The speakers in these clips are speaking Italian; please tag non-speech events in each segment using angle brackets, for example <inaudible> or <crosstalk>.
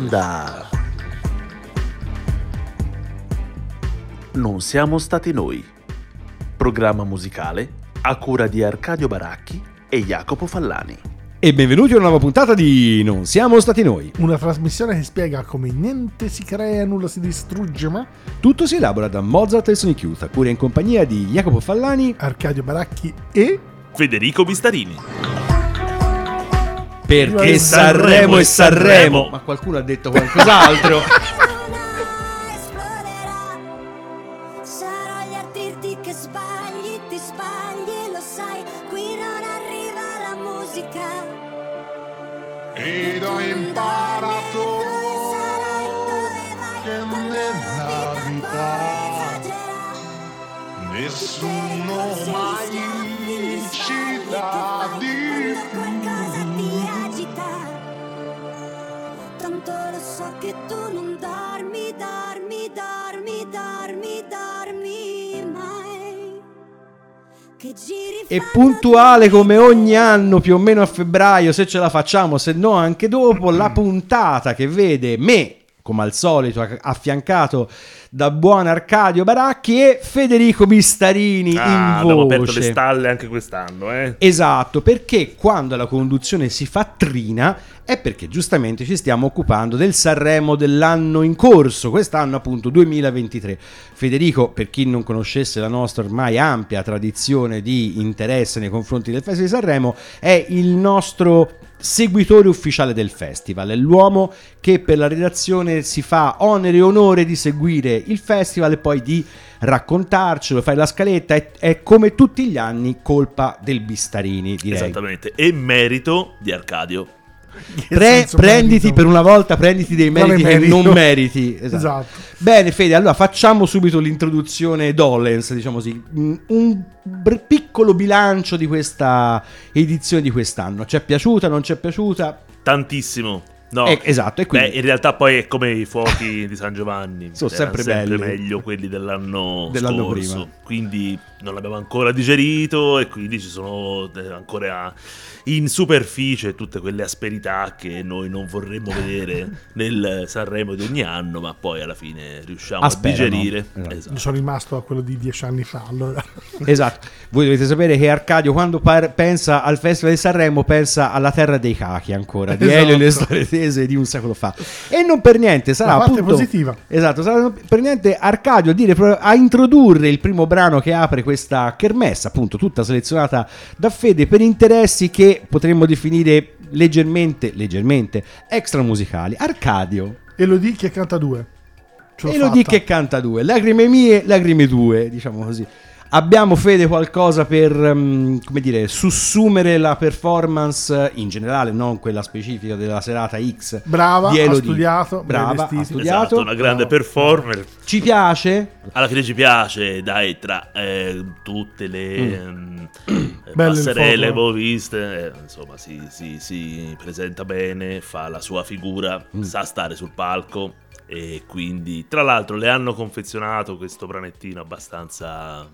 Onda. Non siamo stati noi. Programma musicale a cura di Arcadio Baracchi e Jacopo Fallani. E benvenuti a una nuova puntata di Non siamo stati noi. Una trasmissione che spiega come niente si crea, nulla si distrugge, ma Tutto si elabora da Mozart e Sonic Youth, a cura in compagnia di Jacopo Fallani. Arcadio Baracchi e Federico Bistarini. Perché Sanremo Sanremo. Sanremo. Ma qualcuno ha detto qualcos'altro. <laughs> puntuale come ogni anno, più o meno a febbraio, se ce la facciamo, se no anche dopo, la puntata che vede me, come al solito, affiancato da buon Arcadio Baracchi e Federico Bistarini Ah, in abbiamo aperto le voce. stalle anche quest'anno, eh. Esatto, perché quando la conduzione si fa trina è perché giustamente ci stiamo occupando del Sanremo dell'anno in corso, quest'anno appunto 2023. Federico, per chi non conoscesse la nostra ormai ampia tradizione di interesse nei confronti del Festival di Sanremo, è il nostro seguitore ufficiale del festival, è l'uomo che per la redazione si fa onere e onore di seguire il festival e poi di raccontarcelo, fare la scaletta, è, è come tutti gli anni colpa del Bistarini, direi. Esattamente. E merito di Arcadio. Pre- prenditi merito? per una volta, prenditi dei meriti che non meriti. <laughs> Esatto. Esatto. Bene, Fede, allora facciamo subito l'introduzione Dollens, diciamo così. Mm, Un br- piccolo bilancio di questa edizione di quest'anno. Ci è piaciuta, non ci è piaciuta? Tantissimo. No. Eh, esatto, e quindi- Beh, in realtà poi è come i fuochi <laughs> di San Giovanni. Sono sempre belli. meglio quelli dell'anno, Dell'anno scorso. prima. Quindi non l'abbiamo ancora digerito e quindi ci sono eh, ancora in superficie tutte quelle asperità che noi non vorremmo <laughs> vedere nel Sanremo di ogni anno, ma poi alla fine riusciamo Asperano. a digerire. Esatto. Esatto. Sono rimasto a quello di dieci anni fa. Allora. <laughs> Esatto. Voi dovete sapere che Arcadio, quando par- pensa al Festival di Sanremo, pensa alla terra dei cachi ancora, di Esatto. Elio e le storie tese di un secolo fa. E non per niente sarà La parte appunto. positiva. Esatto, sarà per niente Arcadio a, dire, a introdurre il primo brano che apre questa kermesse, appunto, tutta selezionata da Fede per interessi che potremmo definire leggermente, leggermente extra musicali. Arcadio. Elodie che canta due. Ce E lo di che canta due, lacrime mie, lacrime tue, diciamo così. Abbiamo Fede qualcosa per, mm, come dire, sussumere la performance in generale, non quella specifica della serata X. Brava, ha studiato, brava, ha studiato. Esatto, una grande Bravo. performer. Ci piace? Alla fine ci piace, dai, tra eh, tutte le eh, Mm. <clears throat> Il passerelle avevo viste, eh, insomma, si, si- si presenta bene, fa la sua figura, Mm. sa stare sul palco e quindi, tra l'altro, le hanno confezionato questo branettino abbastanza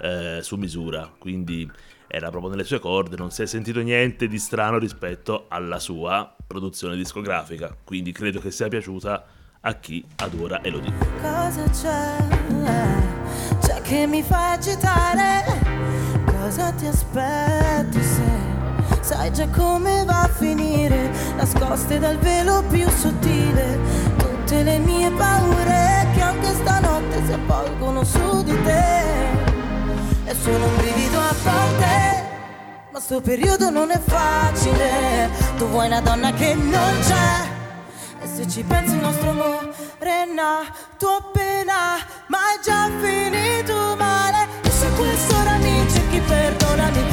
eh, su misura, quindi era proprio nelle sue corde, non si è sentito niente di strano rispetto alla sua produzione discografica, quindi credo che sia piaciuta a chi adora Elodie. Cosa c'è? C'è che mi fa agitare? Cosa ti aspetti se sai già come va a finire? Nascoste dal velo più sottile tutte le mie paure che anche stanotte si avvolgono su di te. È solo un brivido a volte, ma sto periodo non è facile. Tu vuoi una donna che non c'è. E se ci pensi il nostro amore è nato appena Ma è già finito male E se quest'ora mi cerchi perdonami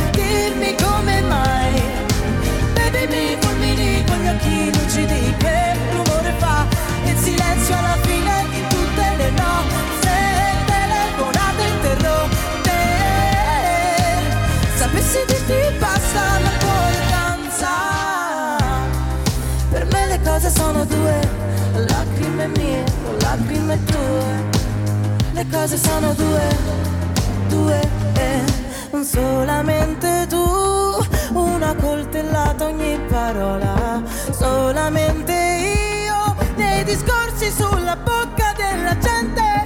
sono due, lacrime mie, lacrime tue. Le cose sono due, due, eh, solamente tu. Una coltellata ogni parola, solamente baci sulla bocca della gente.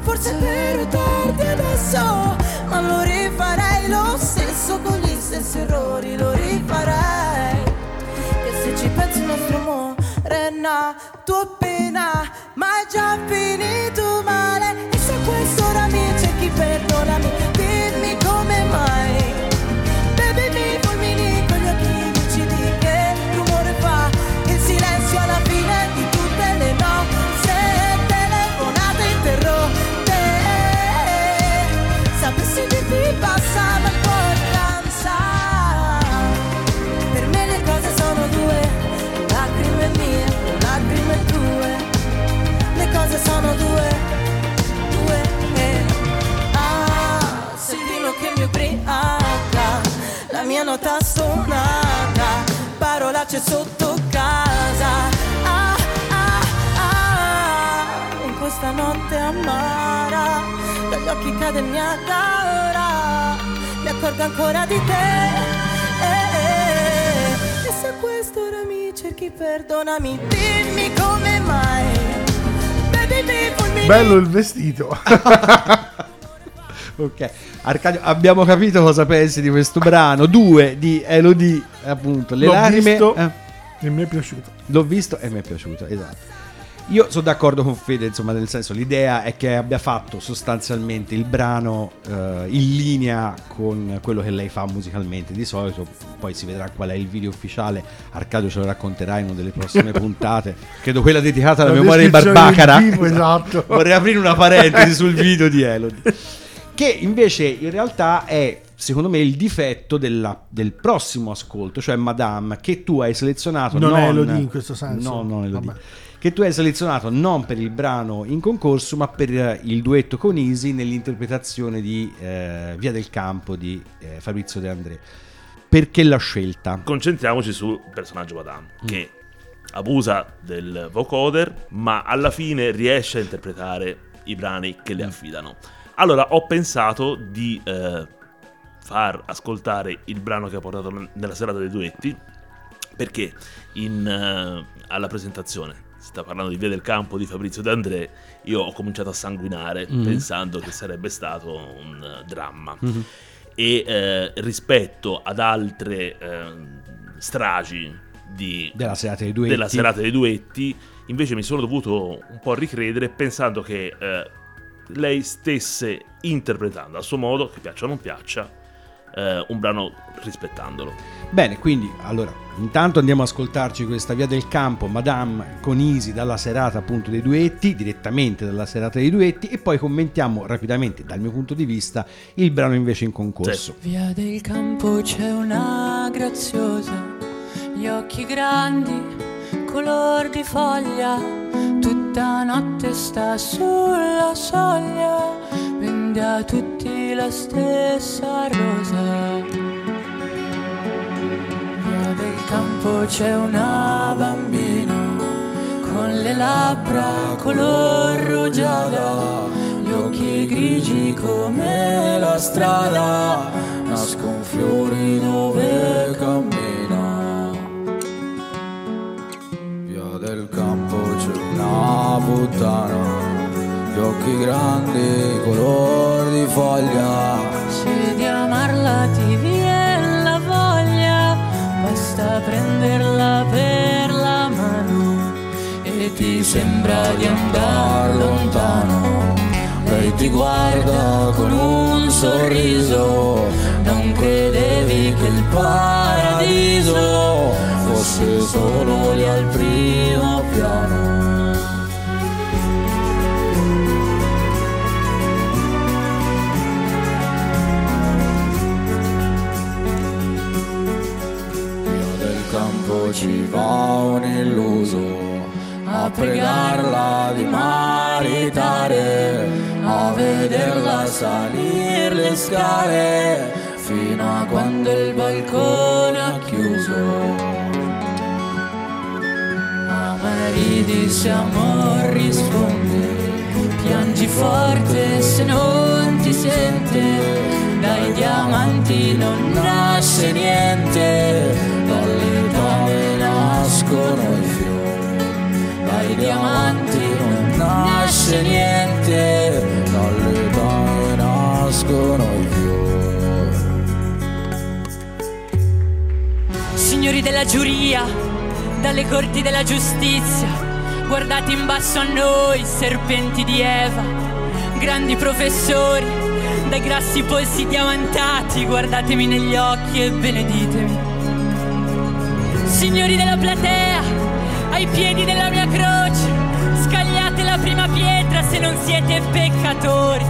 Forse è vero tardi adesso, ma lo rifarei lo stesso con gli stessi errori, lo rifarei. E se ci pensi il nostro amore è nato appena, ma è già finito male. E se questo ora mi cerchi, perdonami, dimmi come mai. Cose sono due, due. eh. Ah, sentilo che mi ubriaca, la mia nota suonata, parolacce sotto casa. Ah, ah, ah, in questa notte amara, dagli occhi cade il Niagara, mi accorgo ancora di te. Eh, eh. E se a quest'ora mi cerchi, perdonami, dimmi come mai. Bello il vestito. <laughs> Ok, Arcadio, abbiamo capito cosa pensi di questo brano. Due di Elodie, appunto, le L'ho lacrime. visto. eh, E mi è piaciuto. l'ho visto e mi è piaciuto, esatto. Io sono d'accordo con Fede, insomma, nel senso, l'idea è che abbia fatto sostanzialmente il brano eh, in linea con quello che lei fa musicalmente di solito. Poi si vedrà qual è il video ufficiale. Arcadio ce lo racconterà in una delle prossime <laughs> puntate. Credo quella dedicata alla La memoria di Barbacara. vivo, esatto. <laughs> Vorrei aprire una parentesi sul <laughs> video di Elodie. Che invece in realtà è, secondo me, il difetto della- del prossimo ascolto, cioè Madame, che tu hai selezionato. Non Non, è Elodie in questo senso? No, non Elodie. Vabbè. Che tu hai selezionato non per il brano in concorso, ma per eh, il duetto con Easy nell'interpretazione di eh, Via del Campo di eh, Fabrizio De André. Perché l'ha scelta? Concentriamoci sul personaggio Madame, che abusa del vocoder, ma alla fine riesce a interpretare i brani che le affidano. Allora ho pensato di eh, far ascoltare il brano che ha portato nella serata dei duetti, perché in, eh, alla presentazione si sta parlando di Via del Campo di Fabrizio De André, io ho cominciato a sanguinare Mhm. pensando che sarebbe stato un eh, dramma. E eh, rispetto ad altre ehm, stragi di, Della serata dei duetti. della serata dei duetti, invece mi sono dovuto un po' ricredere pensando che eh, lei stesse interpretando a suo modo, che piaccia o non piaccia, eh, un brano rispettandolo. Bene, quindi allora intanto andiamo ad ascoltarci questa Via del Campo, Madame con Easy dalla serata appunto dei duetti, direttamente dalla serata dei duetti e poi commentiamo rapidamente dal mio punto di vista il brano invece in concorso. Via del campo c'è una graziosa, gli occhi grandi, color di foglia, tutta notte sta sulla soglia, vende a tutti la stessa rosa. Via del campo c'è una bambina, con le labbra color rugiada, gli occhi grigi come la strada, nascon fiori dove cammina. Via del campo c'è una puttana, gli occhi grandi, color di foglia. Se di amarla ti viene la voglia, basta prenderla per la mano e ti sembra di andare lontano. Lei ti guarda con un sorriso, Non credevi che il paradiso fosse solo lì al primo piano. Campo ci va un illuso a pregarla di maritare, a vederla salire le scale fino a quando il balcone ha chiuso. Ma ridi se amor risponde, piangi forte se non ti sente, dai diamanti non nasce niente, nascono i fiori, dai diamanti non nasce niente, dalle donne nascono i fiori. Signori della giuria, dalle corti della giustizia, guardate in basso a noi, serpenti di Eva, grandi professori, dai grassi polsi diamantati, guardatemi negli occhi e beneditemi. Signori della platea, ai piedi della mia croce, scagliate la prima pietra se non siete peccatori,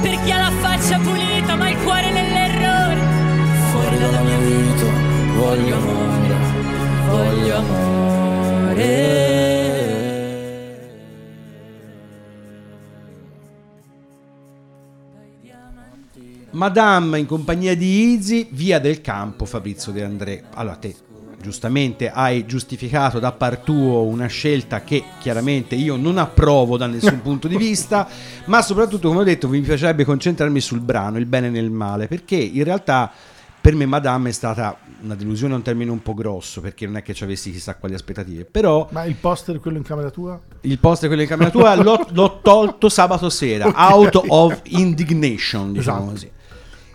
per chi ha la faccia pulita ma il cuore nell'errore. Fuori dalla mia vita voglio amore, voglio amore. Madame in compagnia di Izzy, via del campo Fabrizio De André. Allora te giustamente hai giustificato da par tuo una scelta che chiaramente io non approvo da nessun <laughs> punto di vista, ma soprattutto come ho detto mi piacerebbe concentrarmi sul brano, il bene nel male, perché in realtà per me Madame è stata una delusione, un termine un po' grosso, perché non è che ci avessi chissà quali aspettative, però Ma il poster, quello in camera tua? il post quello in camera tua l'ho, l'ho tolto sabato sera, Ok. out of <laughs> indignation, diciamo Esatto. così.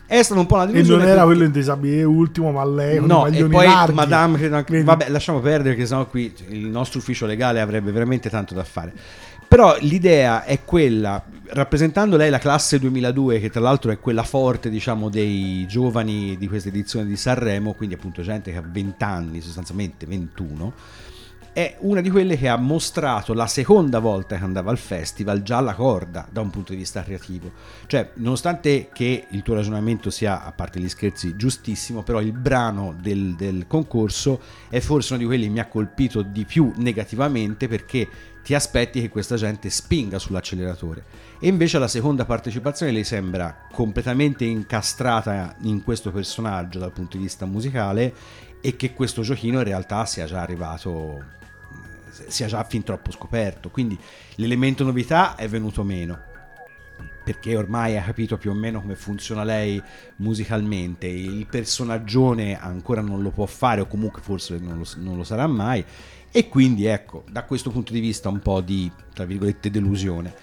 È stata un po' una E delusione. non era perché- quello in disabile ultimo, ma lei con i No, e maglioni poi larghi. Madame, Vedi? vabbè, lasciamo perdere perché sennò qui il nostro ufficio legale avrebbe veramente tanto da fare. Però l'idea è quella, rappresentando lei la classe 2002, che tra l'altro è quella forte, diciamo, dei giovani di questa edizione di Sanremo, quindi appunto gente che ha 20 anni, sostanzialmente 21, è una di quelle che ha mostrato la seconda volta che andava al festival già la corda da un punto di vista creativo. Cioè, nonostante che il tuo ragionamento sia, a parte gli scherzi, giustissimo, però il brano del, del concorso è forse uno di quelli che mi ha colpito di più negativamente perché ti aspetti che questa gente spinga sull'acceleratore. E invece la seconda partecipazione le sembra completamente incastrata in questo personaggio dal punto di vista musicale e che questo giochino in realtà sia già arrivato sia già fin troppo scoperto. Quindi l'elemento novità è venuto meno perché ormai ha capito più o meno come funziona lei musicalmente. Il personaggione ancora non lo può fare o comunque forse non lo, non lo sarà mai. E quindi ecco da questo punto di vista un po' di tra virgolette delusione.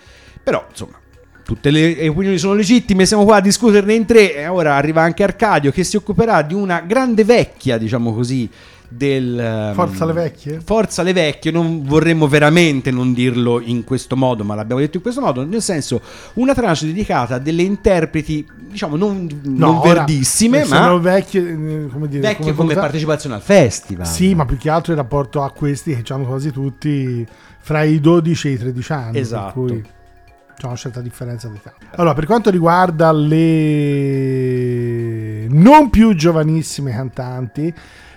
Però insomma tutte le opinioni sono legittime, siamo qua a discuterne in tre e ora arriva anche Arcadio che si occuperà di una grande vecchia, diciamo così, del... ehm, Forza le vecchie? Forza le vecchie, non vorremmo veramente non dirlo in questo modo, ma l'abbiamo detto in questo modo, nel senso una tranche dedicata a delle interpreti, diciamo, non, non ora, verdissime, eh, ma vecchie, eh, come dire, vecchie come, cosa- partecipazione al festival. Sì, ma più che altro in rapporto a questi che hanno quasi tutti fra i 12 e i 13 anni. Esatto. C'è una certa differenza di età. Allora, per quanto riguarda le non più giovanissime cantanti,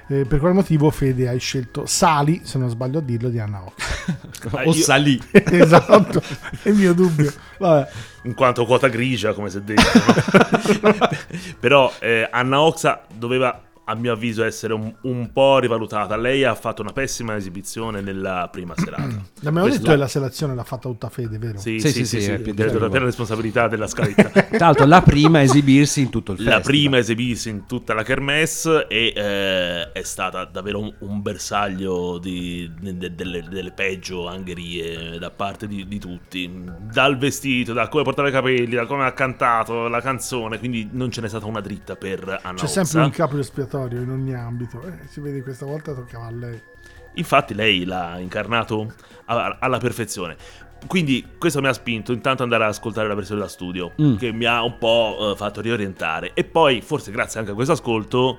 eh, per quale motivo Fede hai scelto Sali, se non sbaglio a dirlo, di Anna Ox? o io- salì. <laughs> esatto, è il mio dubbio. Vabbè. in quanto quota grigia, come si è detto. no? <laughs> Però eh, Anna Oxa doveva, a mio avviso, essere un, un po' rivalutata. Lei ha fatto una pessima esibizione nella prima <clears throat> serata. L'abbiamo Questo- detto che la selezione l'ha fatta tutta Fede, vero? Sì, Sì, sì, sì, sì, sì, sì, è più per, detto. per la responsabilità della scaletta. <laughs> Tra l'altro la prima a esibirsi in tutto il la festival. prima a esibirsi in tutta la kermesse e eh, è stata davvero un, un bersaglio di- de- delle, delle peggio angherie da parte di, di tutti dal vestito, da come portava i capelli da come ha cantato la canzone quindi non ce n'è stata una dritta per Anna C'è Oxa. sempre un capo espiatorio in ogni ambito. Eh, si vede questa volta toccava a lei. Infatti lei l'ha incarnato alla perfezione. Quindi questo mi ha spinto intanto ad andare ad ascoltare la versione da studio, Mm. che mi ha un po' eh, fatto riorientare. E poi, forse grazie anche a questo ascolto,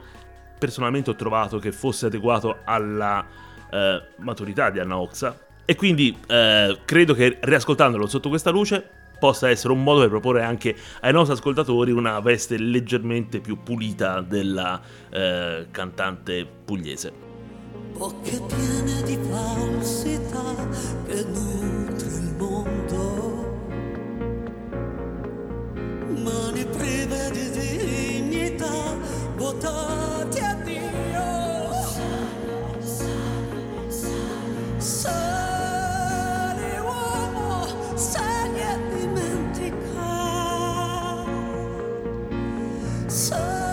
personalmente ho trovato che fosse adeguato alla eh, maturità di Anna Oxa. E quindi eh, credo che riascoltandolo sotto questa luce possa essere un modo per proporre anche ai nostri ascoltatori una veste leggermente più pulita della eh, cantante pugliese. bocche piene di falsità che nutre il mondo, mani prive di dignità, votati a Dio. Sali uomo, sali e dimentica. Sali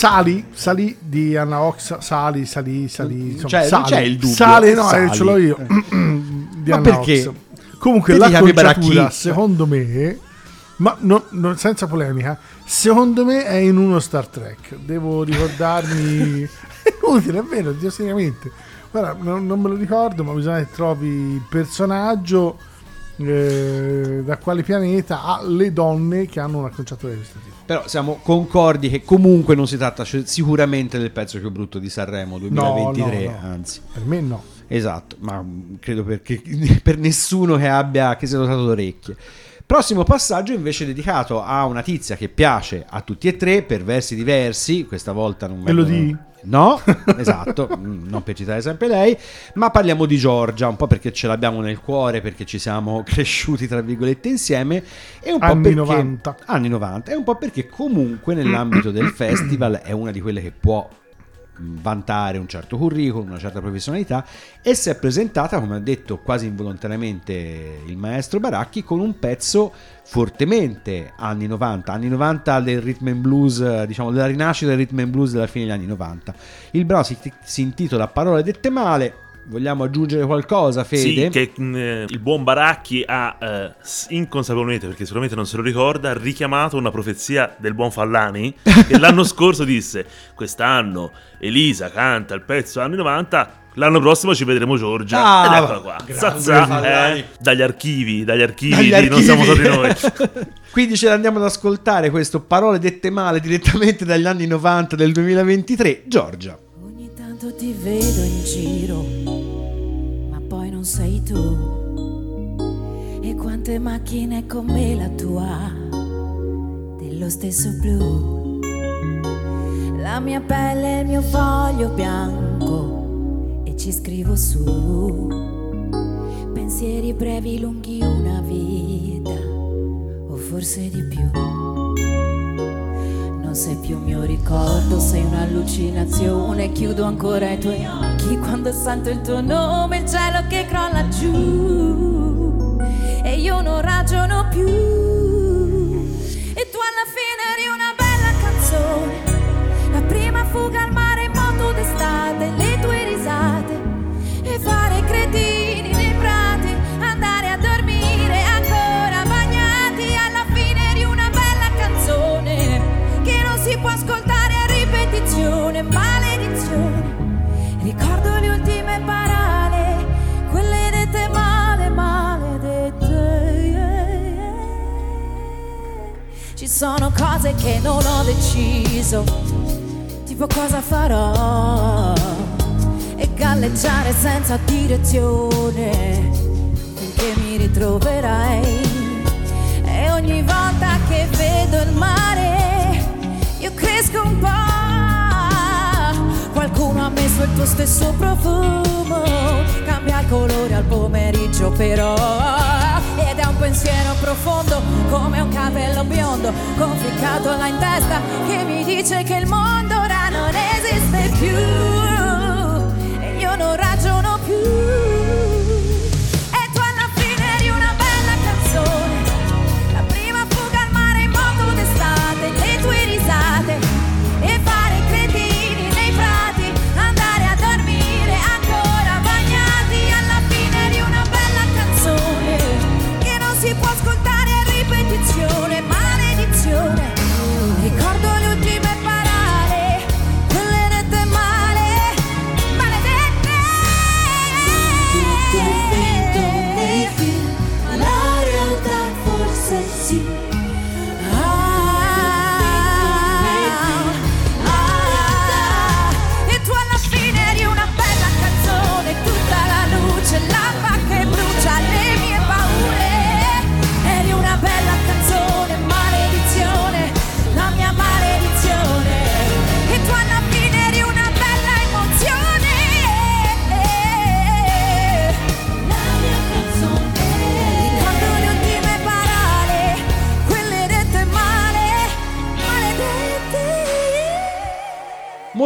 Sali, Sali di Anna Ox, Sali, Sali, Sali. Insomma, Cioè, Sali. c'è il dubbio, Sali, no, Sali. eh, ce l'ho io. <clears throat> di Ma Anna perché? Ox. Comunque la li chiami conciatura, Baracchi? secondo me, ma no- no- senza polemica, secondo me è in uno Star Trek. Devo ricordarmi. <laughs> è utile, è vero, Dio seriamente. Guarda, non, non me lo ricordo, ma bisogna che trovi il personaggio. eh, da quale pianeta ha le donne che hanno una conciatura di questo tipo Però siamo concordi che comunque non si tratta c- sicuramente del pezzo più brutto di Sanremo 2023, no, no. anzi. per me no Esatto, ma credo perché, <laughs> per nessuno che abbia che sia dotato d'orecchie. Prossimo passaggio invece dedicato a una tizia che piace a tutti e tre per versi diversi, questa volta non Elodie? vengono- No, <laughs> esatto, mm, non per citare sempre lei, ma parliamo di Giorgia, un po' perché ce l'abbiamo nel cuore, perché ci siamo <laughs> cresciuti tra virgolette insieme e un po' Anni perché 90. anni 90 e un po' perché comunque nell'ambito del festival è una di quelle che può vantare un certo curriculum, una certa professionalità e si è presentata, come ha detto quasi involontariamente il maestro Baracchi, con un pezzo fortemente anni 90, anni 90 del rhythm and blues, diciamo della rinascita del rhythm and blues della fine degli anni 90. Il brano si, si intitola Parole dette male. Vogliamo aggiungere qualcosa, Fede? Sì, che mh, eh, il buon Baracchi ha eh, inconsapevolmente, perché sicuramente non se lo ricorda, richiamato una profezia del buon Fallani che <laughs> l'anno scorso disse quest'anno Elisa canta il pezzo anni 90, l'anno prossimo ci vedremo Giorgia. Ah, Ed eccola qua. Zazza, eh, dagli archivi, dagli archivi, Dagli di Non siamo archivi. stati noi. <laughs> Quindi ce l'andiamo ad ascoltare questo Parole dette male direttamente dagli anni 90 del 2023. Giorgia. Tanto ti vedo in giro, ma poi non sei tu. E quante macchine come la tua, dello stesso blu. La mia pelle è il mio foglio bianco e ci scrivo su. Pensieri brevi, lunghi, una vita, o forse di più. Non sei più mio ricordo, sei un'allucinazione. Chiudo ancora i tuoi occhi quando sento il tuo nome, il cielo che crolla giù. E io non ragiono più. E tu alla fine eri una bella canzone. La prima fuga al mare sono cose che non ho deciso, tipo cosa farò e galleggiare senza direzione finché mi ritroverai. E ogni volta che vedo il mare, io cresco un po'. Qualcuno ha messo il tuo stesso profumo, cambia il colore al pomeriggio però. Ed è un pensiero profondo come un capello biondo conficcato là in testa che mi dice che il mondo ora non esiste più e io non ragiono più.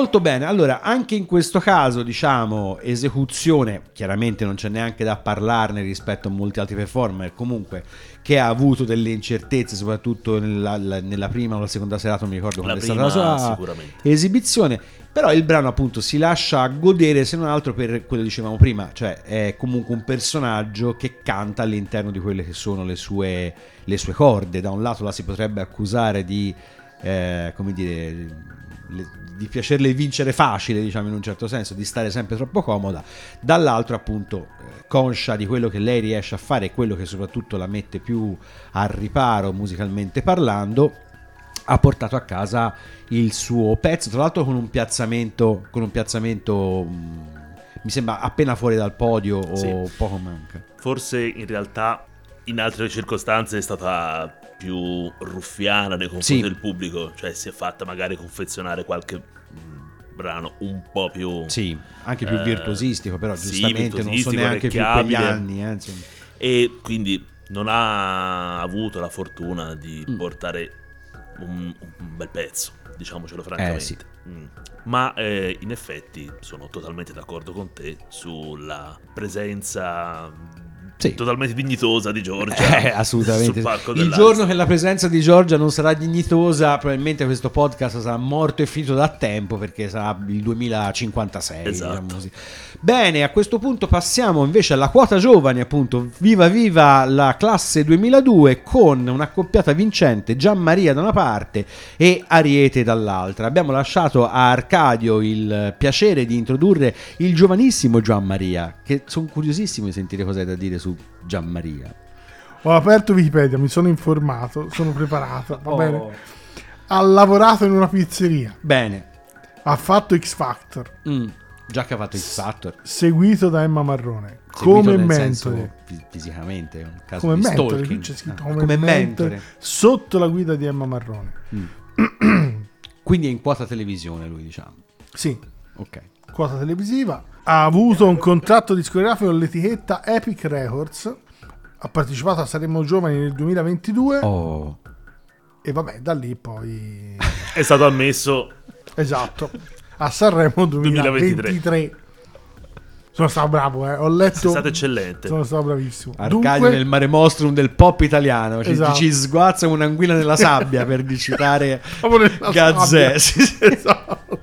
Molto bene, allora anche in questo caso diciamo esecuzione, chiaramente non c'è neanche da parlarne rispetto a molti altri performer, comunque che ha avuto delle incertezze soprattutto nella, la- nella prima o la seconda serata, non mi ricordo quando è stata la sua esibizione, però il brano appunto si lascia godere se non altro per quello che dicevamo prima, cioè è comunque un personaggio che canta all'interno di quelle che sono le sue, le sue corde, da un lato la si potrebbe accusare di, eh, come dire, le- di piacerle vincere facile, diciamo in un certo senso, di stare sempre troppo comoda, dall'altro appunto eh, conscia di quello che lei riesce a fare e quello che soprattutto la mette più al riparo musicalmente parlando, ha portato a casa il suo pezzo, tra l'altro con un piazzamento, con un piazzamento mh, mi sembra appena fuori dal podio o Sì. poco manca. Forse in realtà in altre circostanze è stata più ruffiana nei confronti Sì. del pubblico, cioè si è fatta magari confezionare qualche mh, brano un po' più... Sì, anche più eh, virtuosistico, però sì, giustamente non so virtuosistico, neanche più quegli anni. eh. E quindi non ha avuto la fortuna di Mm. portare un, un bel pezzo, diciamocelo francamente. Eh, sì. Mm. Ma eh, in effetti sono totalmente d'accordo con te sulla presenza Sì. totalmente dignitosa di Giorgia <laughs> Eh, assolutamente. Il giorno che la presenza di Giorgia non sarà dignitosa, probabilmente questo podcast sarà morto e finito da tempo perché sarà il 2056. Esatto. diciamo così. Bene, a questo punto passiamo invece alla quota giovani, appunto. Viva viva la classe 2002 con un'accoppiata vincente Gian Maria da una parte e Ariete dall'altra. Abbiamo lasciato a Arcadio il piacere di introdurre il giovanissimo Gian Maria, che sono curiosissimo di sentire cosa hai da dire su Gian Maria. Ho aperto Wikipedia, mi sono informato, sono preparato, va Oh. bene. Ha lavorato in una pizzeria, Bene. ha fatto X Factor, Mm, già che ha fatto X Factor. seguito da Emma Marrone, seguito come mentore. senso fi- fisicamente, è un caso Come di mentore, stalking. qui c'è scritto Ah, come, come mentore, mentore. sotto la guida di Emma Marrone. <clears throat> Quindi è in quota televisione lui, diciamo. Sì, Ok. quota televisiva. Ha avuto un contratto discografico con l'etichetta Epic Records. Ha partecipato a Saremo Giovani nel 2022 Oh. e vabbè, da lì poi <laughs> è stato ammesso Esatto. A Sanremo 2023. 2023. Sono stato bravo, eh. Ho letto. Sei stato eccellente. Sono stato bravissimo. Arcadio Dunque, nel mare mostrum del pop italiano ci, Esatto. ci sguazza un'anguilla nella sabbia per citare <laughs> Gazzè. <laughs> Esatto.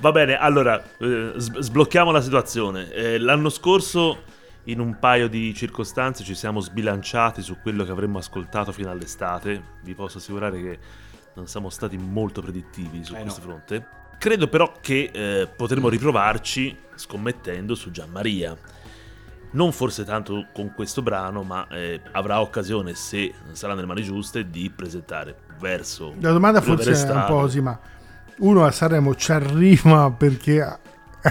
Va bene, allora eh, sblocchiamo la situazione. Eh, l'anno scorso, in un paio di circostanze, ci siamo sbilanciati su quello che avremmo ascoltato fino all'estate. Vi posso assicurare che non siamo stati molto predittivi su Eh, questo no. fronte. Credo però che eh, potremo riprovarci scommettendo su Gianmaria. Non forse tanto con questo brano, ma eh, avrà occasione, se sarà nelle mani giuste, di presentare verso. La domanda forse è un po' così, ma uno a Sanremo ci arriva perché a-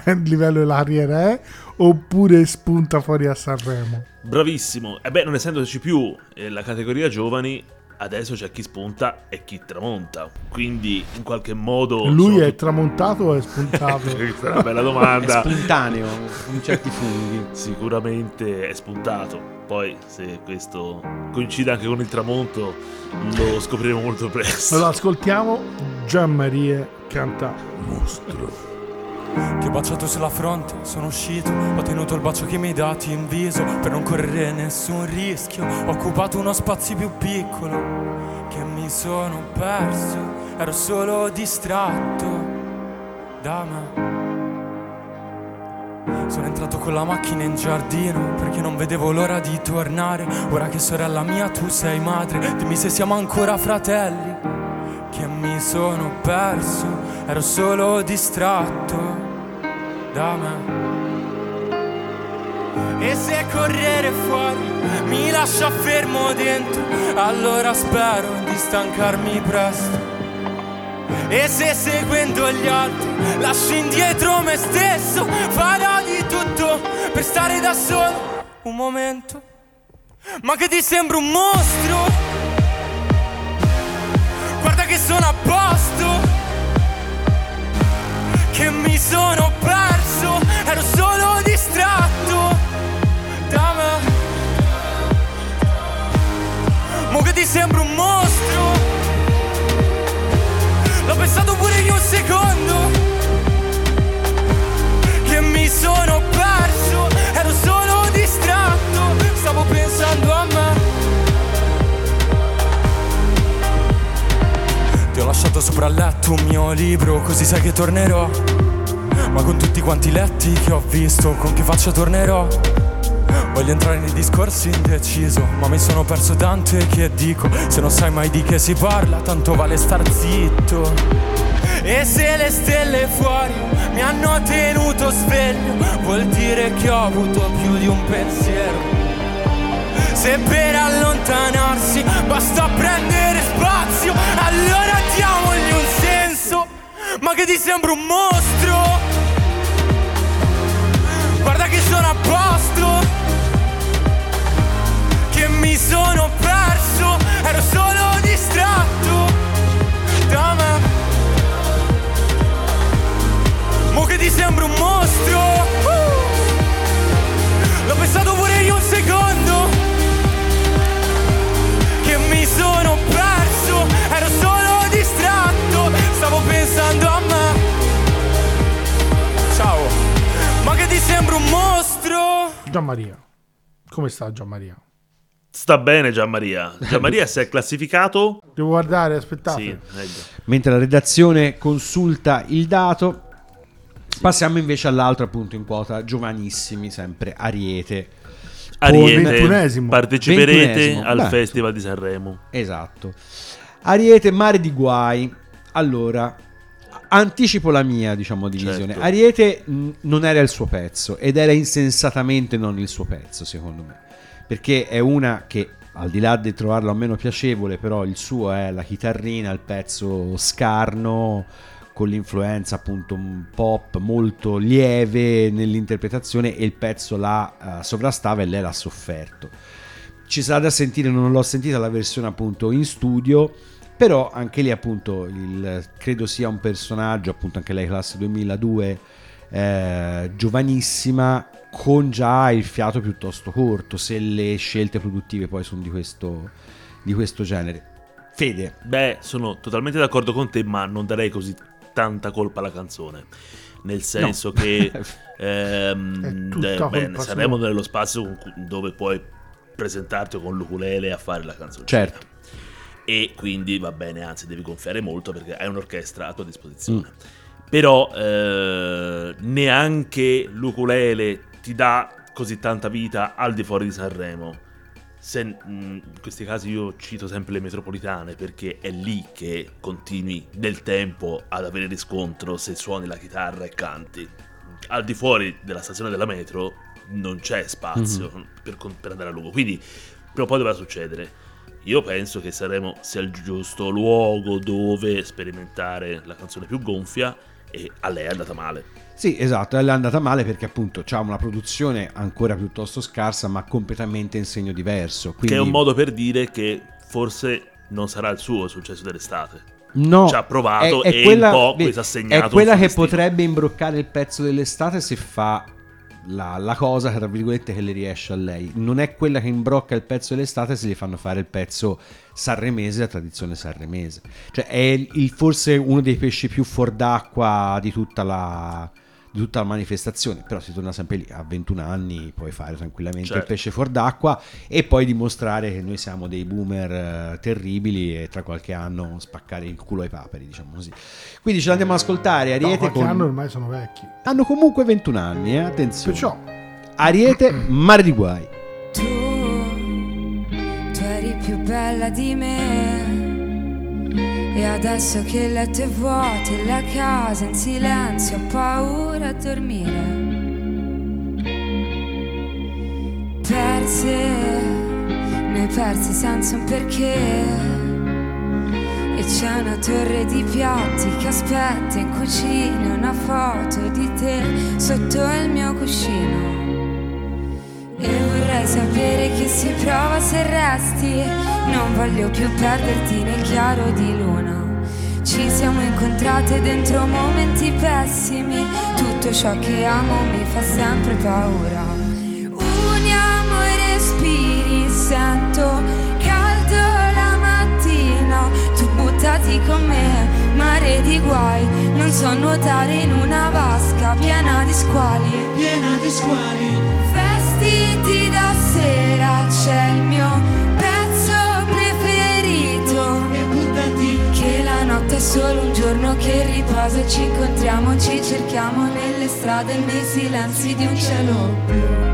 <laughs> il livello della carriera è oppure spunta fuori a Sanremo? Bravissimo. E beh, non essendoci più eh, la categoria giovani, adesso c'è chi spunta e chi tramonta. Quindi, in qualche modo. Lui sono è tramontato o è spuntato? <laughs> Questa è una bella è domanda. spontaneo con certi funghi Sicuramente è spuntato. Poi, se questo coincide anche con il tramonto, lo scopriremo molto presto. Allora ascoltiamo Gianmaria canta Mostro. Ti ho baciato sulla fronte, sono uscito, ho tenuto il bacio che mi hai dato in viso per non correre nessun rischio. Ho occupato uno spazio più piccolo che mi sono perso, ero solo distratto da me. Sono entrato con la macchina in giardino perché non vedevo l'ora di tornare. Ora che sorella mia tu sei madre, dimmi se siamo ancora fratelli. Mi sono perso, ero solo distratto da me. E se correre fuori mi lascia fermo dentro, allora spero di stancarmi presto. E se seguendo gli altri lascio indietro me stesso, farò di tutto per stare da solo un momento. Ma che ti sembra un mostro? Guarda che sono a posto, che mi sono perso, ero solo distratto da me. Mo che ti sembra un mostro? L'ho pensato pure in un secondo Che mi sono perso lasciato sopra il letto un mio libro Così sai che tornerò Ma con tutti quanti letti che ho visto Con che faccia tornerò Voglio entrare nei discorsi indeciso, ma mi sono perso tante che dico. Se non sai mai di che si parla, tanto vale star zitto. E se le stelle fuori mi hanno tenuto sveglio, vuol dire che ho avuto più di un pensiero. Se per allontanarsi basta prendere spazio, allora diamogli un senso. Ma che ti sembra un mostro? Guarda che sono a posto che mi sono perso, ero solo distratto da me. Mo che ti sembra un mostro? Uh! L'ho pensato pure io un secondo. Gianmaria. Come sta Gianmaria? Sta bene Gianmaria. Gianmaria si è <laughs> classificato. Devo guardare, aspettate. Sì, mentre la redazione consulta il dato passiamo invece all'altro appunto in quota giovanissimi sempre Ariete Ariete, ventunesimo. parteciperete Ventunesimo. al Beh. Festival di Sanremo. Esatto. Ariete, mare di guai. Allora, anticipo la mia, diciamo, divisione. Certo. Ariete mh, non era il suo pezzo ed era insensatamente non il suo pezzo, secondo me. Perché è una che, al di là di trovarlo a meno piacevole, però il suo è la chitarrina, il pezzo scarno, con l'influenza appunto un pop molto lieve nell'interpretazione e il pezzo la eh, sovrastava e lei l'ha sofferto ci sarà da sentire, non l'ho sentita la versione appunto in studio, però anche lì appunto il, credo sia un personaggio, appunto anche lei classe 2002, eh, giovanissima, con già il fiato piuttosto corto, se le scelte produttive poi sono di questo, di questo genere. Fede. Beh, sono totalmente d'accordo con te, ma non darei così tanta colpa alla canzone. Nel senso che <laughs> ehm, eh, saremo nello spazio dove puoi presentarti con l'ukulele a fare la canzone. Certo. E quindi va bene, anzi devi gonfiare molto perché hai un'orchestra a tua disposizione. Mm. Però eh, neanche l'ukulele ti dà così tanta vita al di fuori di Sanremo. Se, mh, in questi casi io cito sempre le metropolitane perché è lì che continui nel tempo ad avere riscontro se suoni la chitarra e canti. Al di fuori della stazione della metro non c'è spazio Mhm. per, per andare a lungo. Quindi prima o poi dovrà succedere. Io penso che Sanremo sia il giusto luogo dove sperimentare la canzone più gonfia e a lei è andata male. Sì, esatto, è andata male perché appunto c'ha una produzione ancora piuttosto scarsa, ma completamente in segno diverso. Quindi... Che è un modo per dire che forse non sarà il suo successo dell'estate. No, Ci ha provato è- è e quella- un po' questo ha segnato. È quella che potrebbe imbroccare il pezzo dell'estate se fa la, la cosa, tra virgolette, che le riesce a lei. Non è quella che imbrocca il pezzo dell'estate se gli fanno fare il pezzo sanremese, la tradizione sanremese. Cioè è il- forse uno dei pesci più fuor d'acqua di tutta la di tutta la manifestazione, però si torna sempre lì, a 21 anni puoi fare tranquillamente Certo. il pesce fuor d'acqua e poi dimostrare che noi siamo dei boomer eh, terribili e tra qualche anno spaccare il culo ai paperi, diciamo così. Quindi ce l'andiamo ad ascoltare, No, Ariete qualche con... anno ormai sono vecchi. Hanno comunque 21 anni, eh? attenzione. Perciò Ariete, <clears throat> mare di guai. Tu, tu eri più bella di me. E adesso che il letto è vuoto e la casa in silenzio, ho paura a dormire. Perse, ne hai persi senza un perché. E c'è una torre di piatti che aspetta in cucina una foto di te sotto il mio cuscino. E vorrei sapere che si prova se resti. Non voglio più perderti nel chiaro di luna. Ci siamo incontrate dentro momenti pessimi. Tutto ciò che amo mi fa sempre paura. Uniamo i respiri, sento caldo la mattina. Tu buttati con me, mare di guai. Non so nuotare in una vasca piena di squali. Piena di squali. C'è il mio pezzo preferito. E buttati. Che la notte è solo un giorno che riposa e ci incontriamo, ci cerchiamo nelle strade nei silenzi di un cielo blu.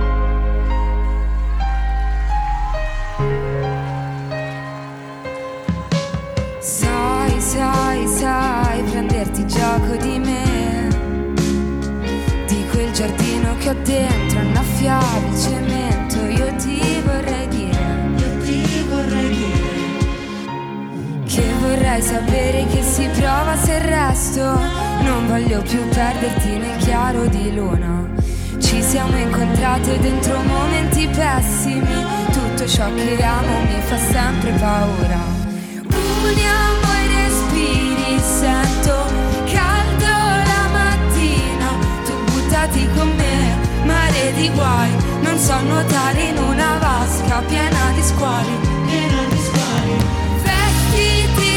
Sai, sai, sai prenderti gioco di me Di quel giardino che ho dentro annaffiavi cemento vorrei sapere che si prova se resto. Non voglio più perderti nel chiaro di luna. Ci siamo incontrate dentro momenti pessimi. Tutto ciò che amo mi fa sempre paura. Uniamo i respiri, sento caldo la mattina, tu buttati con me, mare di guai, non so nuotare in una vasca piena di squali, piena di squali.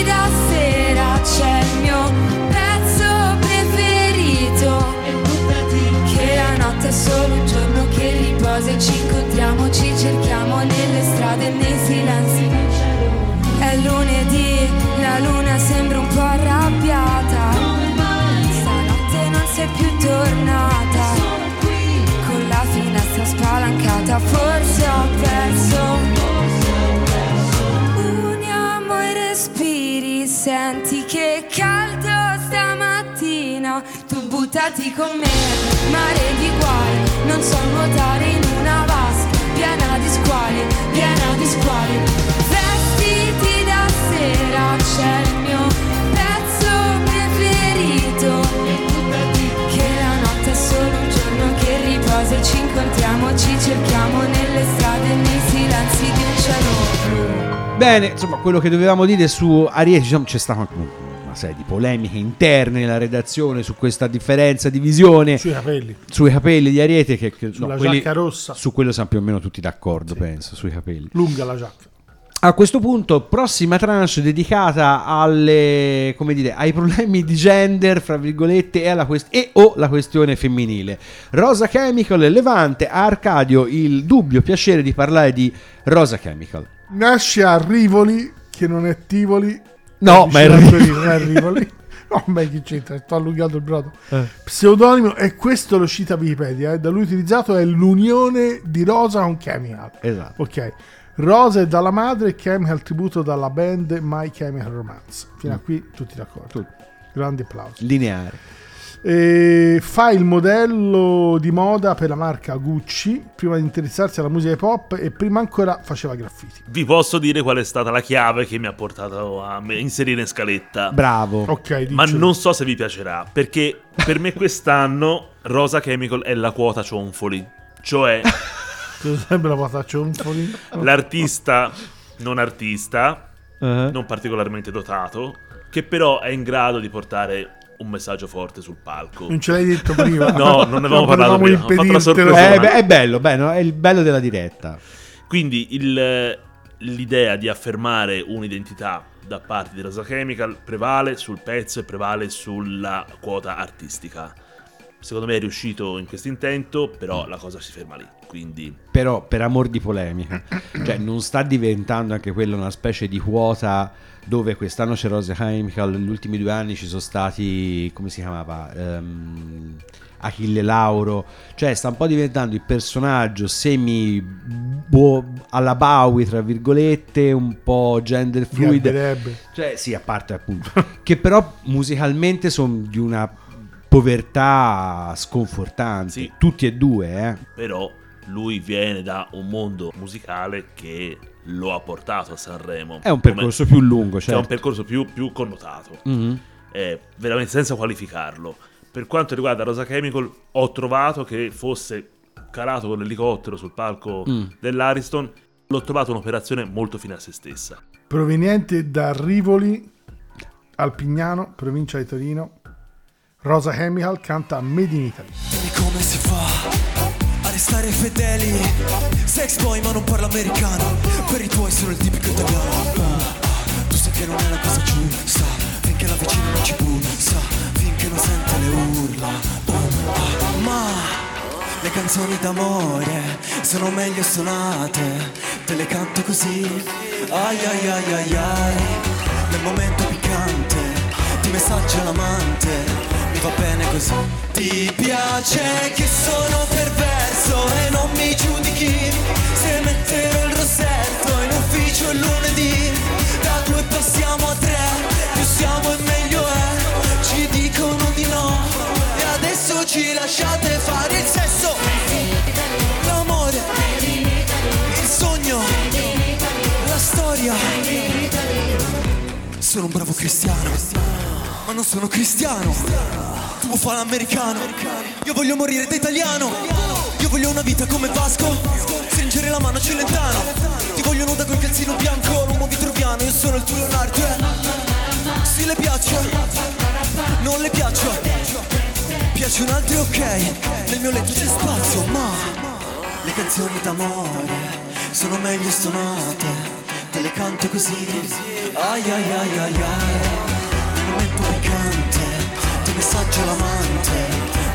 Da sera, c'è il mio pezzo preferito, e buttati che la notte è solo un giorno che riposa e ci incontriamo, ci cerchiamo nelle strade e nei silenzi. È lunedì, la luna sembra un po' arrabbiata. Stanotte non sei più tornata. Con la finestra spalancata, forse ho perso. Senti che caldo stamattina. Tu buttati con me, mare di guai. Non so nuotare in una vasca piena di squali, piena di squali. Vestiti da sera, c'è il mio pezzo preferito. Che la notte è solo un giorno che riposa e ci incontriamo, ci cerchiamo nelle strade nei silenzi di un cielo blu. Bene, insomma, quello che dovevamo dire su Ariete, diciamo, c'è stata una serie di polemiche interne nella redazione su questa differenza di visione Sui capelli. sui capelli di Ariete che, che- Sulla no, quelli- giacca rossa. su quello siamo più o meno tutti d'accordo penso sui capelli Lunga la giacca. A questo punto, prossima tranche dedicata alle, come dire, ai problemi di gender, fra virgolette, e, alla quest- e o la questione femminile. Rosa Chemical e Levante, a Arcadio il dubbio piacere di parlare di Rosa Chemical. Nasce a Rivoli, che non è Tivoli. No, ma è Rivoli. Non è Rivoli. <laughs> No, ma che c'entra? Sto allungato il brodo. Eh. Pseudonimo, e questo lo cita Wikipedia, eh, da lui utilizzato è l'unione di Rosa con Chemical. Esatto. Ok. Rosa è dalla madre e Chemical tributo dalla band My Chemical Romance. Fino a qui tutti d'accordo. Grandi applausi. Lineare. E fa il modello di moda per la marca Gucci prima di interessarsi alla musica hip hop e prima ancora faceva graffiti. Vi posso dire qual è stata la chiave che mi ha portato a inserire in scaletta. Bravo. Ok, Ma non so se vi piacerà, perché per me quest'anno Rosa Chemical è la quota cionfoli. Cioè, <laughs> Cosa sembra la po' di- l'artista non artista, Eh. non particolarmente dotato, che però è in grado di portare un messaggio forte sul palco. Non ce l'hai detto prima? <laughs> No, non ne avevamo <laughs> No, parlato prima. Ho fatto la sorpresa. Eh, beh, è bello, beh, no? è il bello della diretta. Quindi il- l'idea di affermare un'identità da parte di Rosa Chemical prevale sul pezzo e prevale sulla quota artistica. Secondo me è riuscito in questo intento, però la cosa si ferma lì. Quindi Però per amor di polemica, <clears throat> cioè non sta diventando anche quella una specie di quota dove quest'anno c'è Rosa Chemical, negli ultimi due anni ci sono stati, come si chiamava? Ehm, Achille Lauro, cioè sta un po' diventando il personaggio semi alla Bowie, tra virgolette, un po' gender fluid. Cioè, sì, a parte appunto. che però musicalmente sono di una povertà sconfortante. Sì. Tutti e due, eh. però lui viene da un mondo musicale che lo ha portato a Sanremo. È un Come- percorso più lungo, che è un certo. percorso più, più connotato. Mhm. Eh, veramente senza qualificarlo. Per quanto riguarda Rosa Chemical, ho trovato che fosse calato con l'elicottero sul palco Mm. dell'Ariston. L'ho trovato un'operazione molto fine a se stessa. Proveniente da Rivoli, Alpignano, provincia di Torino, Rosa Chemical canta Made in Italy. Come si fa a restare fedeli. Sex boy ma non parla americano. Per i tuoi sono il tipico italiano. Tu sai che non è la cosa giusta. Finché la vicina non ci pulsa Finché non sente le urla. Ah, Ma le canzoni d'amore sono meglio suonate. Te le canto così. Ai ai ai ai ai. Nel momento piccante Ti messaggio l'amante va bene così. Ti piace che sono perverso e non mi giudichi se metterò il rossetto in ufficio il lunedì. Da due passiamo a tre, più siamo e meglio è. Ci dicono di no e adesso ci lasciate fare il sesso. L'amore, il sogno, la storia. Sono un bravo cristiano, ma non sono cristiano. Tu vuoi fare l'americano, io voglio morire da italiano. Io voglio una vita come Vasco, stringere la mano a Celentano. Ti voglio nuda col calzino bianco, l'uomo vitruviano, io sono il tuo Leonardo. Eh. Sì, le piaccio, non le piaccio. Piace un altro, ok. Nel mio letto c'è spazio, ma le canzoni d'amore sono meglio suonate. Te le canto così. Ai ai ai ai ai. Piccante, ti messaggio l'amante.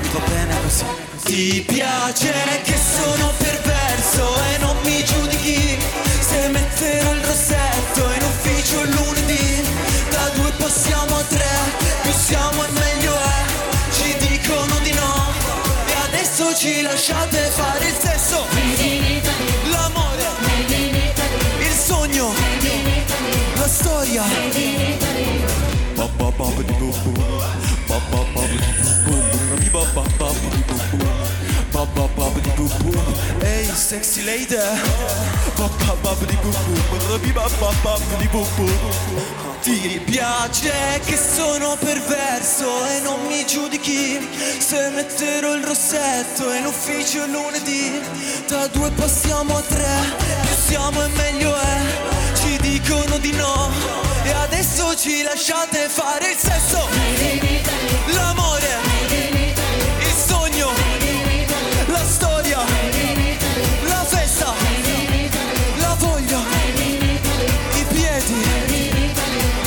Mi va bene così. Ti piace che sono perverso e non mi giudichi se metterò il rossetto in ufficio lunedì. Da due passiamo a tre, più siamo e meglio è. Ci dicono di no e adesso ci lasciate fare il sesso. L'amore, il sogno, la storia. Ehi, sexy lady. Ti piace che sono perverso e non mi giudichi. Se metterò il rossetto in ufficio lunedì Da due passiamo a tre, più siamo e meglio è. Ci dicono di no e adesso adesso ci lasciate fare il sesso. L'amore Il sogno La storia La festa La voglia I piedi.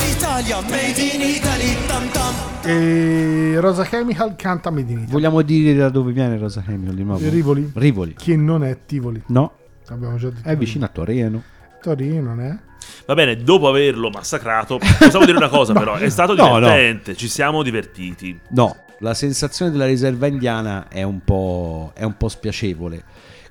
L'Italia Made in Italy Tam tam. E Rosa Chemical canta Made in Italy. Vogliamo dire da dove viene Rosa Chemical di nuovo? Rivoli? Rivoli. Che non è Tivoli? No. Abbiamo già detto È vicino a Torino. Torino, eh? Va bene, dopo averlo massacrato, possiamo dire una cosa <laughs> però, è stato No, no. divertente, ci siamo divertiti. No, la sensazione della riserva indiana è un po', è un po' spiacevole.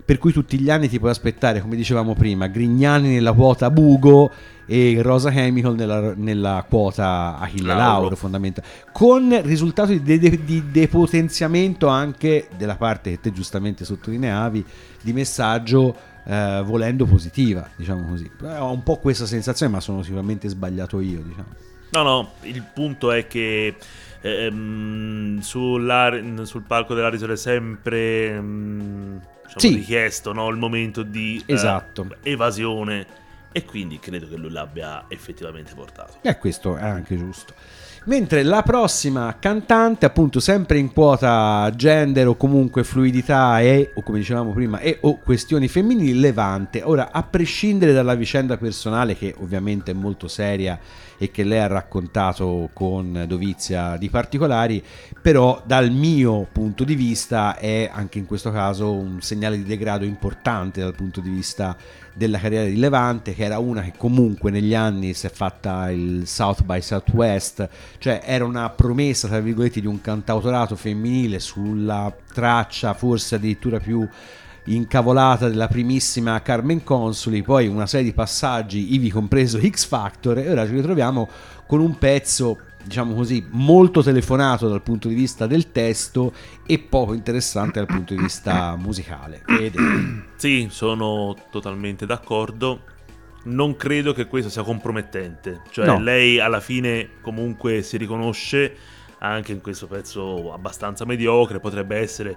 Per cui tutti gli anni ti puoi aspettare, come dicevamo prima, Grignani nella quota Bugo e Rosa Chemical nella, nella quota Achille Lauro. Lauro, fondamentalmente. Con risultato di, de- di depotenziamento anche della parte che te giustamente sottolineavi di messaggio eh, volendo positiva, diciamo così. Eh, Ho un po' questa sensazione, ma sono sicuramente sbagliato io, diciamo. No, no, il punto è che ehm, sul palco dell'Arisol è sempre ehm, diciamo, Sì. richiesto no, il momento di eh, Esatto. evasione e quindi credo che lui l'abbia effettivamente portato. E questo è anche giusto. Mentre la prossima cantante, appunto, sempre in quota gender o comunque fluidità e, o come dicevamo prima, e o questioni femminili, Levante. Ora, a prescindere dalla vicenda personale, che ovviamente è molto seria e che lei ha raccontato con dovizia di particolari, però dal mio punto di vista è anche in questo caso un segnale di degrado importante dal punto di vista della carriera di Levante, che era una che comunque negli anni si è fatta il South by Southwest, cioè era una promessa, tra virgolette, di un cantautorato femminile sulla traccia forse addirittura più incavolata della primissima Carmen Consoli, poi una serie di passaggi, ivi compreso X Factor, e ora ci ritroviamo con un pezzo diciamo così, molto telefonato dal punto di vista del testo e poco interessante dal punto di vista musicale. Ed Sì, sono totalmente d'accordo. Non credo che questo sia compromettente. Cioè, No. lei alla fine comunque si riconosce anche in questo pezzo abbastanza mediocre. Potrebbe essere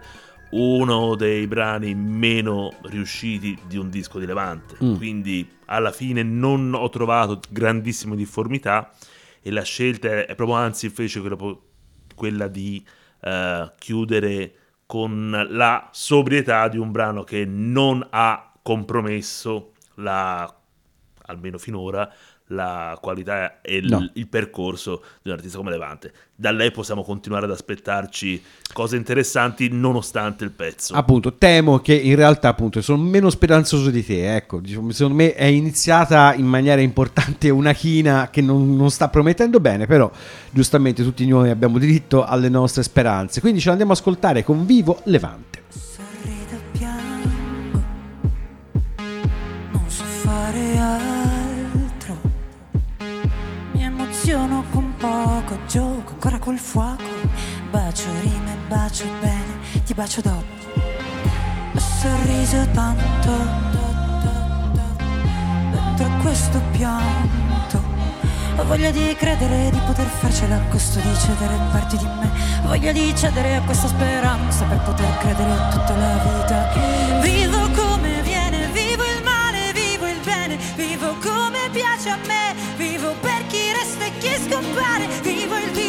uno dei brani meno riusciti di un disco di Levante. Mm. Quindi alla fine non ho trovato grandissime difformità. E la scelta è proprio anzi fece quella, quella di eh, chiudere con la sobrietà di un brano che non ha compromesso la, almeno finora, la qualità e il, No. il percorso di un artista come Levante. Da lei possiamo continuare ad aspettarci cose interessanti nonostante il pezzo. appunto temo che in realtà appunto sono meno speranzoso di te ecco diciamo, secondo me è iniziata in maniera importante una china che non, non sta promettendo bene però giustamente tutti noi abbiamo diritto alle nostre speranze quindi ce l'andiamo ad ascoltare con Vivo Levante Emoziono con poco, gioco ancora col fuoco. Bacio rime, bacio bene, ti bacio dopo. Ho sorriso tanto dentro questo pianto. Ho voglia di credere di poter farcela a costo di cedere parti di me. Ho voglia di cedere a questa speranza per poter credere a tutta la vita. Vivo come viene, vivo il male, vivo il bene, vivo come piace a me, vivo per chi resta e chi scompare, vivo il digitale,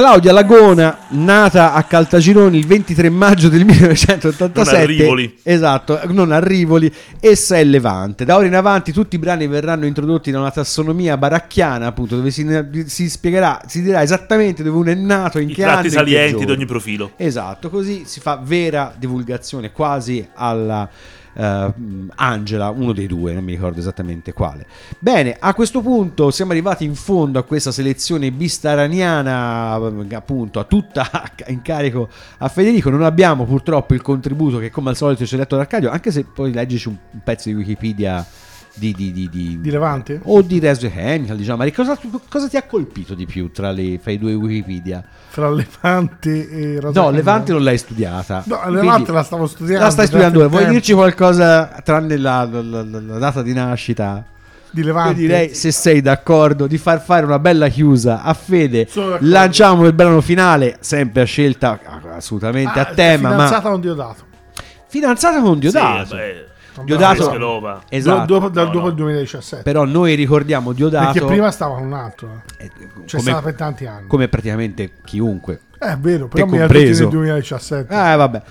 Claudia Lagona, nata a Caltagironi il 23 maggio del 1987. Non a Rivoli. Esatto, non a Rivoli. Essa è Levante. Da ora in avanti tutti i brani verranno introdotti da una tassonomia baracchiana, appunto, dove si, si spiegherà, si dirà esattamente dove uno è nato, in I che anno. che salienti di ogni profilo. Esatto, così si fa vera divulgazione quasi alla eh, Angela, uno dei due, non mi ricordo esattamente quale. Bene, a questo punto siamo arrivati in fondo a questa selezione bistaraniana, eh, appunto, a tutta <laughs> in carico a Federico. Non abbiamo purtroppo il contributo che come al solito ci ha letto d'Arcadio, anche se poi leggici un pezzo di Wikipedia di... di, di, di- Di Levante? o di Reso Chemical, diciamo. Ma cosa, cosa ti ha colpito di più tra, le, fra i due Wikipedia? Fra Levante e Rosa No. Levante non l'hai studiata. No, Quindi- Levante la stavo studiando. La stai studiando. Vuoi dirci qualcosa tranne la, la- la- la data di nascita? Di Levante? Io direi, se sei d'accordo, di far fare una bella chiusa a Fede. Lanciamo il brano finale, sempre a scelta assolutamente Ah, a tema, fidanzata ma con Diodato. fidanzata con Diodato. Sì, beh, Diodato, esatto. Do- dopo, dal- dopo il 2017. Però noi ricordiamo Diodato Perché prima stava con un altro. eh. eh, C'è come, stata per tanti anni. come praticamente chiunque. È vero, però mi ha nel 2017. Eh, vabbè.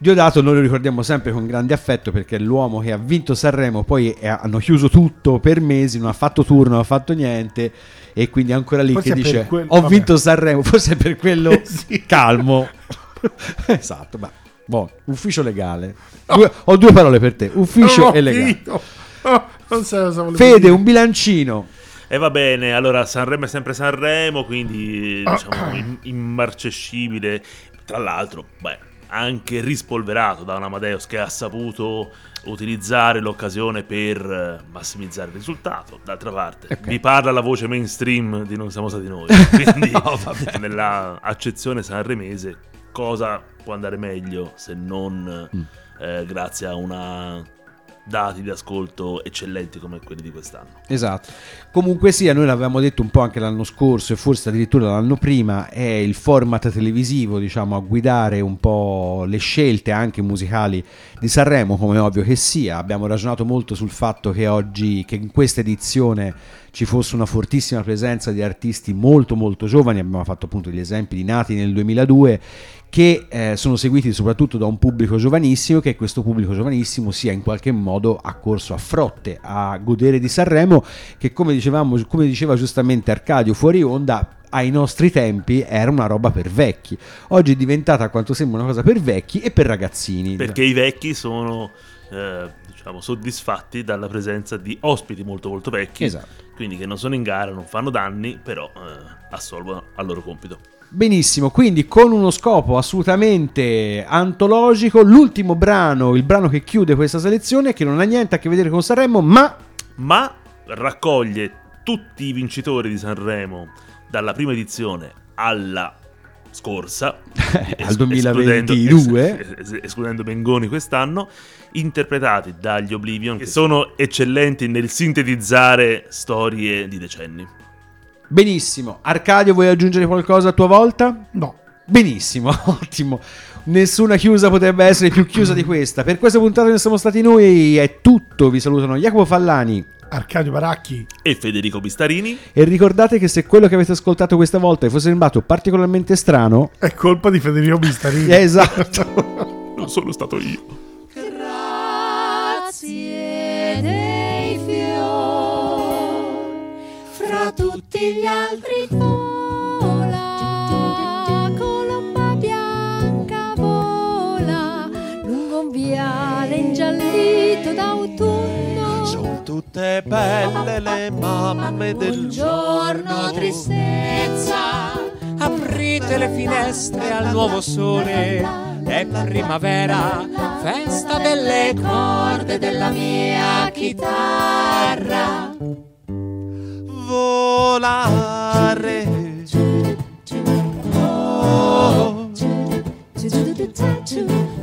Diodato noi lo ricordiamo sempre con grande affetto perché è l'uomo che ha vinto Sanremo, poi è- hanno chiuso tutto per mesi, non ha fatto tour, non ha fatto niente e quindi è ancora lì Forse che dice quel- ho vabbè. vinto Sanremo, forse è per quello <laughs> Sì. calmo. <laughs> esatto, ma boh, ufficio legale. Due- ho due parole per te, ufficio e legale. Oh, non sai cosa volevo Fede, dire. un bilancino. E va bene, allora Sanremo è sempre Sanremo, quindi diciamo im- immarcescibile. Tra l'altro, beh, anche rispolverato da un Amadeus che ha saputo utilizzare l'occasione per eh, massimizzare il risultato. D'altra parte, vi parla la voce mainstream di Non siamo stati noi, <laughs> quindi nella accezione sanremese cosa può andare meglio se non eh, grazie a una dati di ascolto eccellenti come quelli di quest'anno. Esatto. Comunque sia, noi l'avevamo detto un po' anche l'anno scorso e forse addirittura l'anno prima, è il format televisivo, diciamo, a guidare un po' le scelte anche musicali di Sanremo, come è ovvio che sia. Abbiamo ragionato molto sul fatto che oggi, che in questa edizione ci fosse una fortissima presenza di artisti molto molto giovani, abbiamo fatto appunto gli esempi di nati nel 2002 che eh, sono seguiti soprattutto da un pubblico giovanissimo che questo pubblico giovanissimo sia in qualche modo accorso a frotte a godere di Sanremo che come dicevamo come diceva giustamente Arcadio fuori onda ai nostri tempi era una roba per vecchi. Oggi è diventata a quanto sembra una cosa per vecchi e per ragazzini. Perché i vecchi sono eh, diciamo soddisfatti dalla presenza di ospiti molto molto vecchi, Esatto. quindi che non sono in gara, non fanno danni, però eh, assolvono al loro compito. Benissimo, quindi con uno scopo assolutamente antologico, l'ultimo brano, il brano che chiude questa selezione, che non ha niente a che vedere con Sanremo, ma Ma raccoglie tutti i vincitori di Sanremo dalla prima edizione alla scorsa, <laughs> al 2022. escludendo, es- escludendo Bengoni quest'anno, interpretati dagli Oblivion, che sono eccellenti nel sintetizzare storie di decenni. Benissimo. Arcadio, vuoi aggiungere qualcosa a tua volta? No. Benissimo, <laughs> ottimo. Nessuna chiusa potrebbe essere più chiusa di questa. Per questa puntata ne siamo stati noi. È tutto. Vi salutano Jacopo Fallani. Arcadio Baracchi. E Federico Bistarini. E ricordate che se quello che avete ascoltato questa volta vi fosse sembrato particolarmente strano, È colpa di Federico Bistarini. <laughs> esatto. <laughs> Non sono stato io. Grazie dei fiori, fra tutti gli altri vola, colomba bianca vola, lungo un viale ingiallito d'autunno. Tutte belle le mamme del Buongiorno tristezza, Aprite le finestre al nuovo sole. È primavera, festa delle corde della mia chitarra. volare. Oh,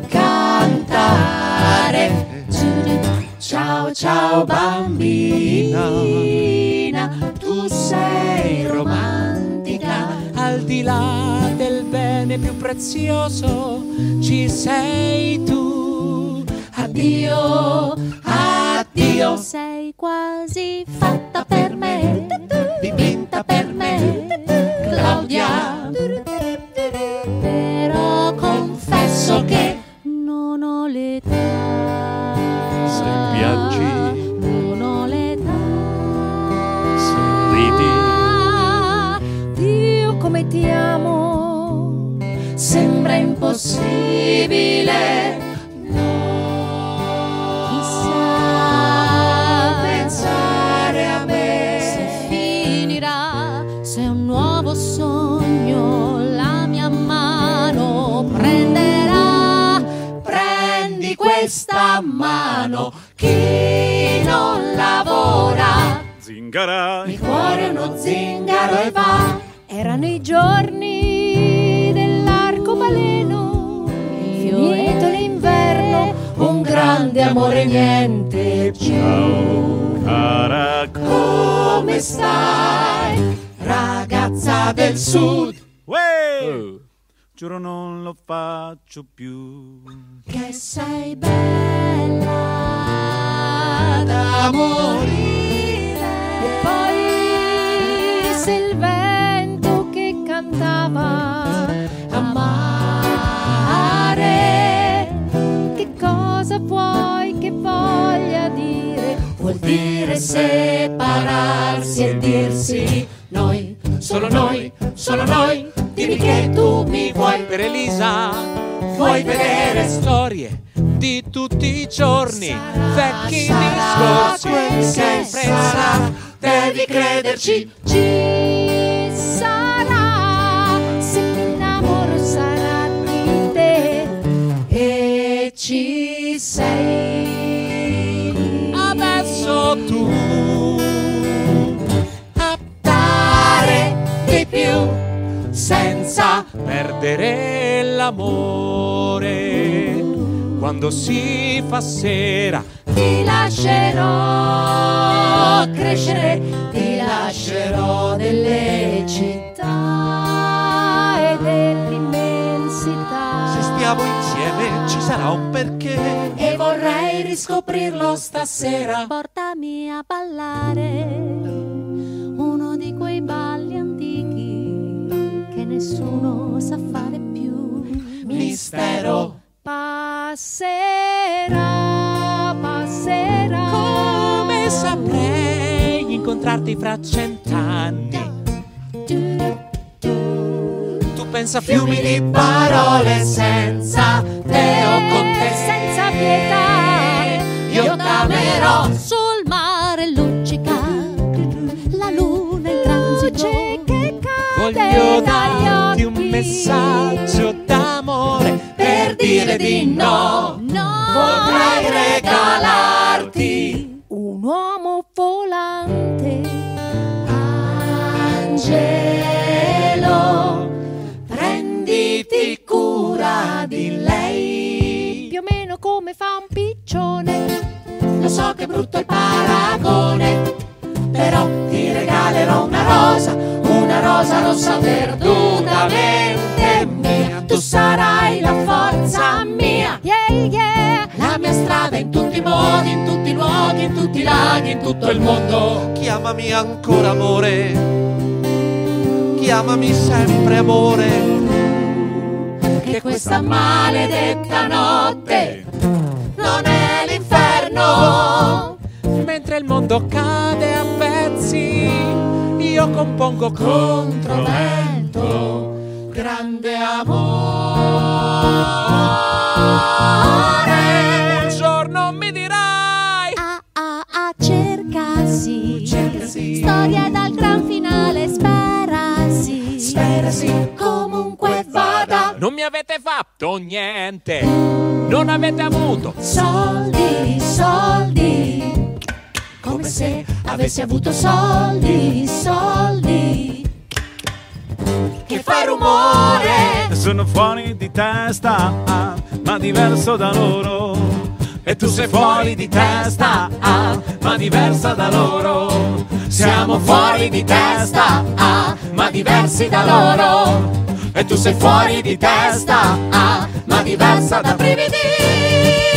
cantare. Ciao ciao bambina, tu sei romantica, al di là del bene più prezioso ci sei tu. Addio, addio, sei quasi fatta per me, dipinta per me, Claudia. Però confesso che non ho l'età se viaggi. Se ridi Dio come ti amo. Sembra impossibile. Chi non lavora. Zingara. Il cuore è uno zingaro e va. Erano i giorni dell'arcobaleno, finito l'inverno, un grande amore niente più. Cara. Come stai, ragazza del sud? Uè! Giuro non lo faccio più. Che sei bella da morire. E poi se il vento che cantava a mare, che cosa vuoi che voglia dire? Vuol dire separarsi e dirsi noi, solo noi, solo noi. Dimmi che tu mi vuoi Per Elisa. Vuoi vedere storie di tutti i giorni, vecchi sarà discorsi, sempre sarà, sarà, devi crederci. Ci sarà, se mi innamoro sarà di te. E ci sei. Adesso tu perdere l'amore quando si fa sera. ti lascerò crescere, ti lascerò delle città e dell'immensità. Se stiamo insieme ci sarà un perché. E vorrei riscoprirlo stasera. Portami a ballare uno di quei balli antichi nessuno sa fare più. Mistero. Passerà, passerà. Come saprei incontrarti fra cent'anni? Tu pensa a Fiumi di parole senza te o con te senza pietà. Io camerò Voglio darti un messaggio d'amore per dire di no. Vorrei regalarti un uomo volante, angelo. Prenditi cura di lei. Più o meno come fa un piccione. Lo so che è brutto il paragone. Però ti regalerò una rosa, una rosa rossa perdutamente mia. Tu sarai la forza mia. Yeah, yeah. La mia strada in tutti i modi, in tutti i luoghi, in tutti i laghi, in tutto il mondo. Chiamami ancora amore. Chiamami sempre amore. Che questa maledetta notte non è l'inferno. Mentre il mondo cade a pezzi. Io compongo controvento, grande amore. Un giorno mi dirai a a a cercarsi, storia dal gran finale, sperasi, sperasi comunque vada. Non mi avete fatto niente, non avete avuto Soldi, soldi, come se avessi avuto soldi, soldi. Che fa rumore, Sono fuori di testa, ma diverso da loro. E tu sei fuori di testa, ah, ma diversa da loro. siamo fuori di testa, ah, ma diversi da loro. E tu sei fuori di testa, ah, ma diversa da brividi.